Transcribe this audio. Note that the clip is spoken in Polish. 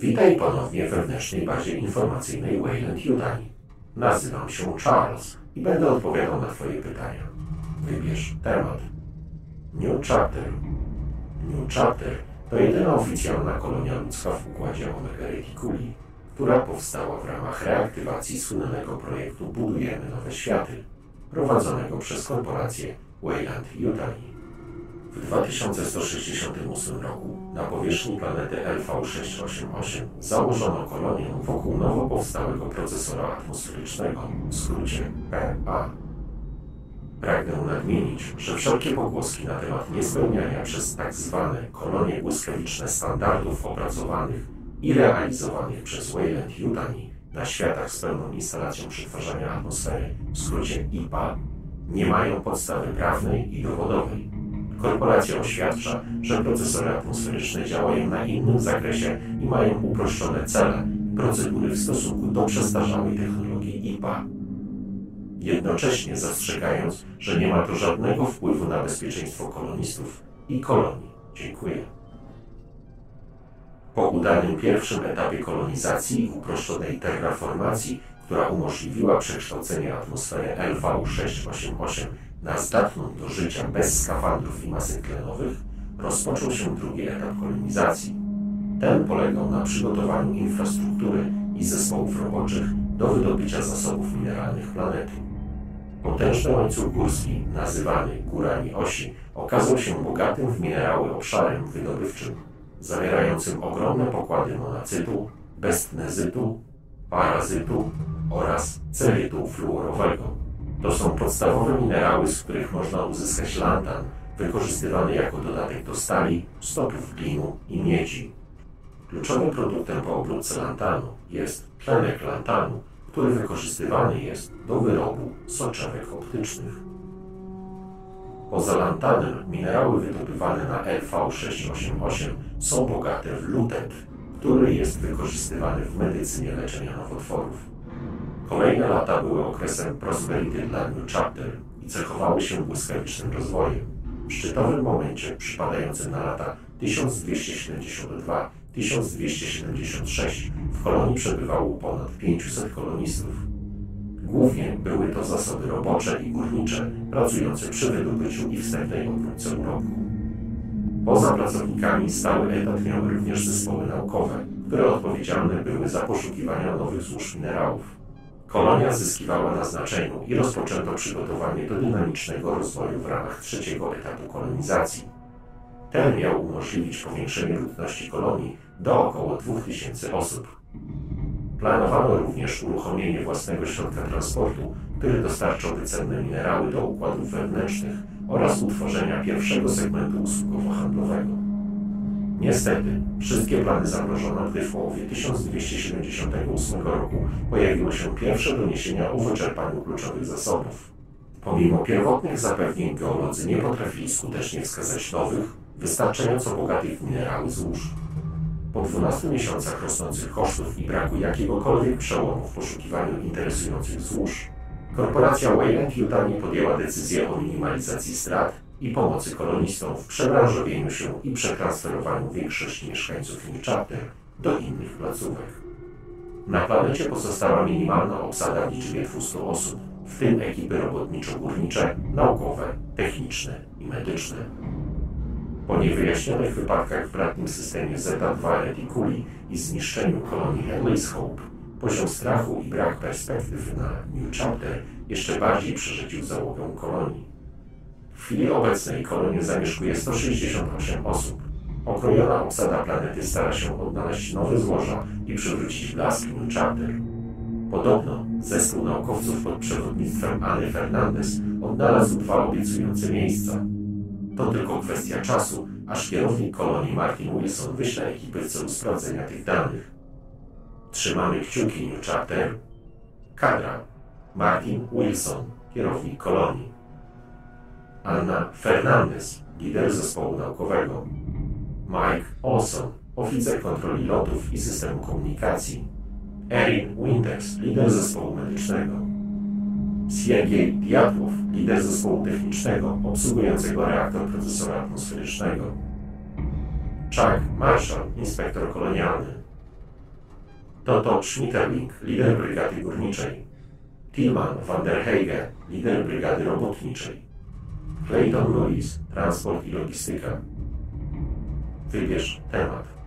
Witaj ponownie w wewnętrznej bazie informacyjnej Wayland Yutani. Nazywam się Charles i będę odpowiadał na Twoje pytania. Wybierz temat. New Chapter. New Chapter to jedyna oficjalna kolonia ludzka w układzie Omega Reticuli, która powstała w ramach reaktywacji słynnego projektu Budujemy Nowe Światy, prowadzonego przez korporację Wayland Yutani. W 2168 roku na powierzchni planety LV688 założono kolonię wokół nowo powstałego procesora atmosferycznego, w skrócie PA. Pragnę nadmienić, że wszelkie pogłoski na temat niespełniania przez tak zwane kolonie błyskawiczne standardów opracowanych i realizowanych przez Wayland Yutani na światach z pełną instalacją przetwarzania atmosfery, w skrócie IPA, nie mają podstawy prawnej i dowodowej. Korporacja oświadcza, że procesory atmosferyczne działają na innym zakresie i mają uproszczone cele procedury w stosunku do przestarzałej technologii IPA. Jednocześnie zastrzegając, że nie ma to żadnego wpływu na bezpieczeństwo kolonistów i kolonii. Dziękuję. Po udanym pierwszym etapie kolonizacji i uproszczonej terraformacji, która umożliwiła przekształcenie atmosfery LV688 na zdatną do życia bez skafandrów i masek tlenowych, rozpoczął się drugi etap kolonizacji. Ten polegał na przygotowaniu infrastruktury i zespołów roboczych do wydobycia zasobów mineralnych planety. Potężny łańcuch górski, nazywany górami osi, okazał się bogatym w minerały obszarem wydobywczym, zawierającym ogromne pokłady monacytu, bestnezytu, parazytu oraz cerytu fluorowego. To są podstawowe minerały, z których można uzyskać lantan, wykorzystywany jako dodatek do stali, stopów glinu i miedzi. Kluczowym produktem po obróbce lantanu jest tlenek lantanu, który wykorzystywany jest do wyrobu soczewek optycznych. Poza lantanem, minerały wydobywane na LV688 są bogate w lutet, który jest wykorzystywany w medycynie leczenia nowotworów. Kolejne lata były okresem prosperity dla New Chapter i cechowały się błyskawicznym rozwojem. W szczytowym momencie, przypadającym na lata 1272-1276, w kolonii przebywało ponad 500 kolonistów. Głównie były to zasoby robocze i górnicze, pracujące przy wydobyciu i wstępnej obróbce urobku. Poza pracownikami stały etat miały również zespoły naukowe, które odpowiedzialne były za poszukiwania nowych złóż minerałów. Kolonia zyskiwała na znaczeniu i rozpoczęto przygotowanie do dynamicznego rozwoju w ramach trzeciego etapu kolonizacji. Ten miał umożliwić powiększenie ludności kolonii do około 2000 osób. Planowano również uruchomienie własnego środka transportu, który dostarczałby cenne minerały do układów wewnętrznych oraz utworzenia pierwszego segmentu usługowo-handlowego. Niestety, wszystkie plany zamrożono, gdy w połowie 1278 roku pojawiły się pierwsze doniesienia o wyczerpaniu kluczowych zasobów. Pomimo pierwotnych zapewnień geolodzy nie potrafili skutecznie wskazać nowych, wystarczająco bogatych w minerały złóż. Po 12 miesiącach rosnących kosztów i braku jakiegokolwiek przełomu w poszukiwaniu interesujących złóż, korporacja Wayland Yutani podjęła decyzję o minimalizacji strat i pomocy kolonistom w przebranżowieniu się i przetransferowaniu większości mieszkańców Chapter do innych placówek. Na planecie pozostała minimalna obsada w liczbie 200 osób, w tym ekipy robotniczo-górnicze, naukowe, techniczne i medyczne. Po niewyjaśnionych wypadkach w bratnim systemie Zeta-2 Reticuli i zniszczeniu kolonii Henley's Hope, poziom strachu i brak perspektyw na New Chapter jeszcze bardziej przerzucił załogę kolonii. Chwili obecnej kolonię zamieszkuje 168 osób. Okrojona obsada planety stara się odnaleźć nowe złoża i przywrócić blask New Chapter. Podobno zespół naukowców pod przewodnictwem Anny Fernandez odnalazł dwa obiecujące miejsca. To tylko kwestia czasu, aż kierownik kolonii Martin Wilson wyśle ekipy w celu sprawdzenia tych danych. Trzymamy kciuki New Chapter. Kadra. Martin Wilson, kierownik kolonii. Anna Fernandez, lider zespołu naukowego. Mike Olson, oficer kontroli lotów i systemu komunikacji. Erin Winters, lider zespołu medycznego. Siergiej Diatłow, lider zespołu technicznego obsługującego reaktor procesora atmosferycznego. Chuck Marshall, inspektor kolonialny. Toto Schmitterling, lider brygady górniczej. Tilman van der Heige, lider brygady robotniczej. Clayton Lewis, transport i logistyka. Wybierz temat.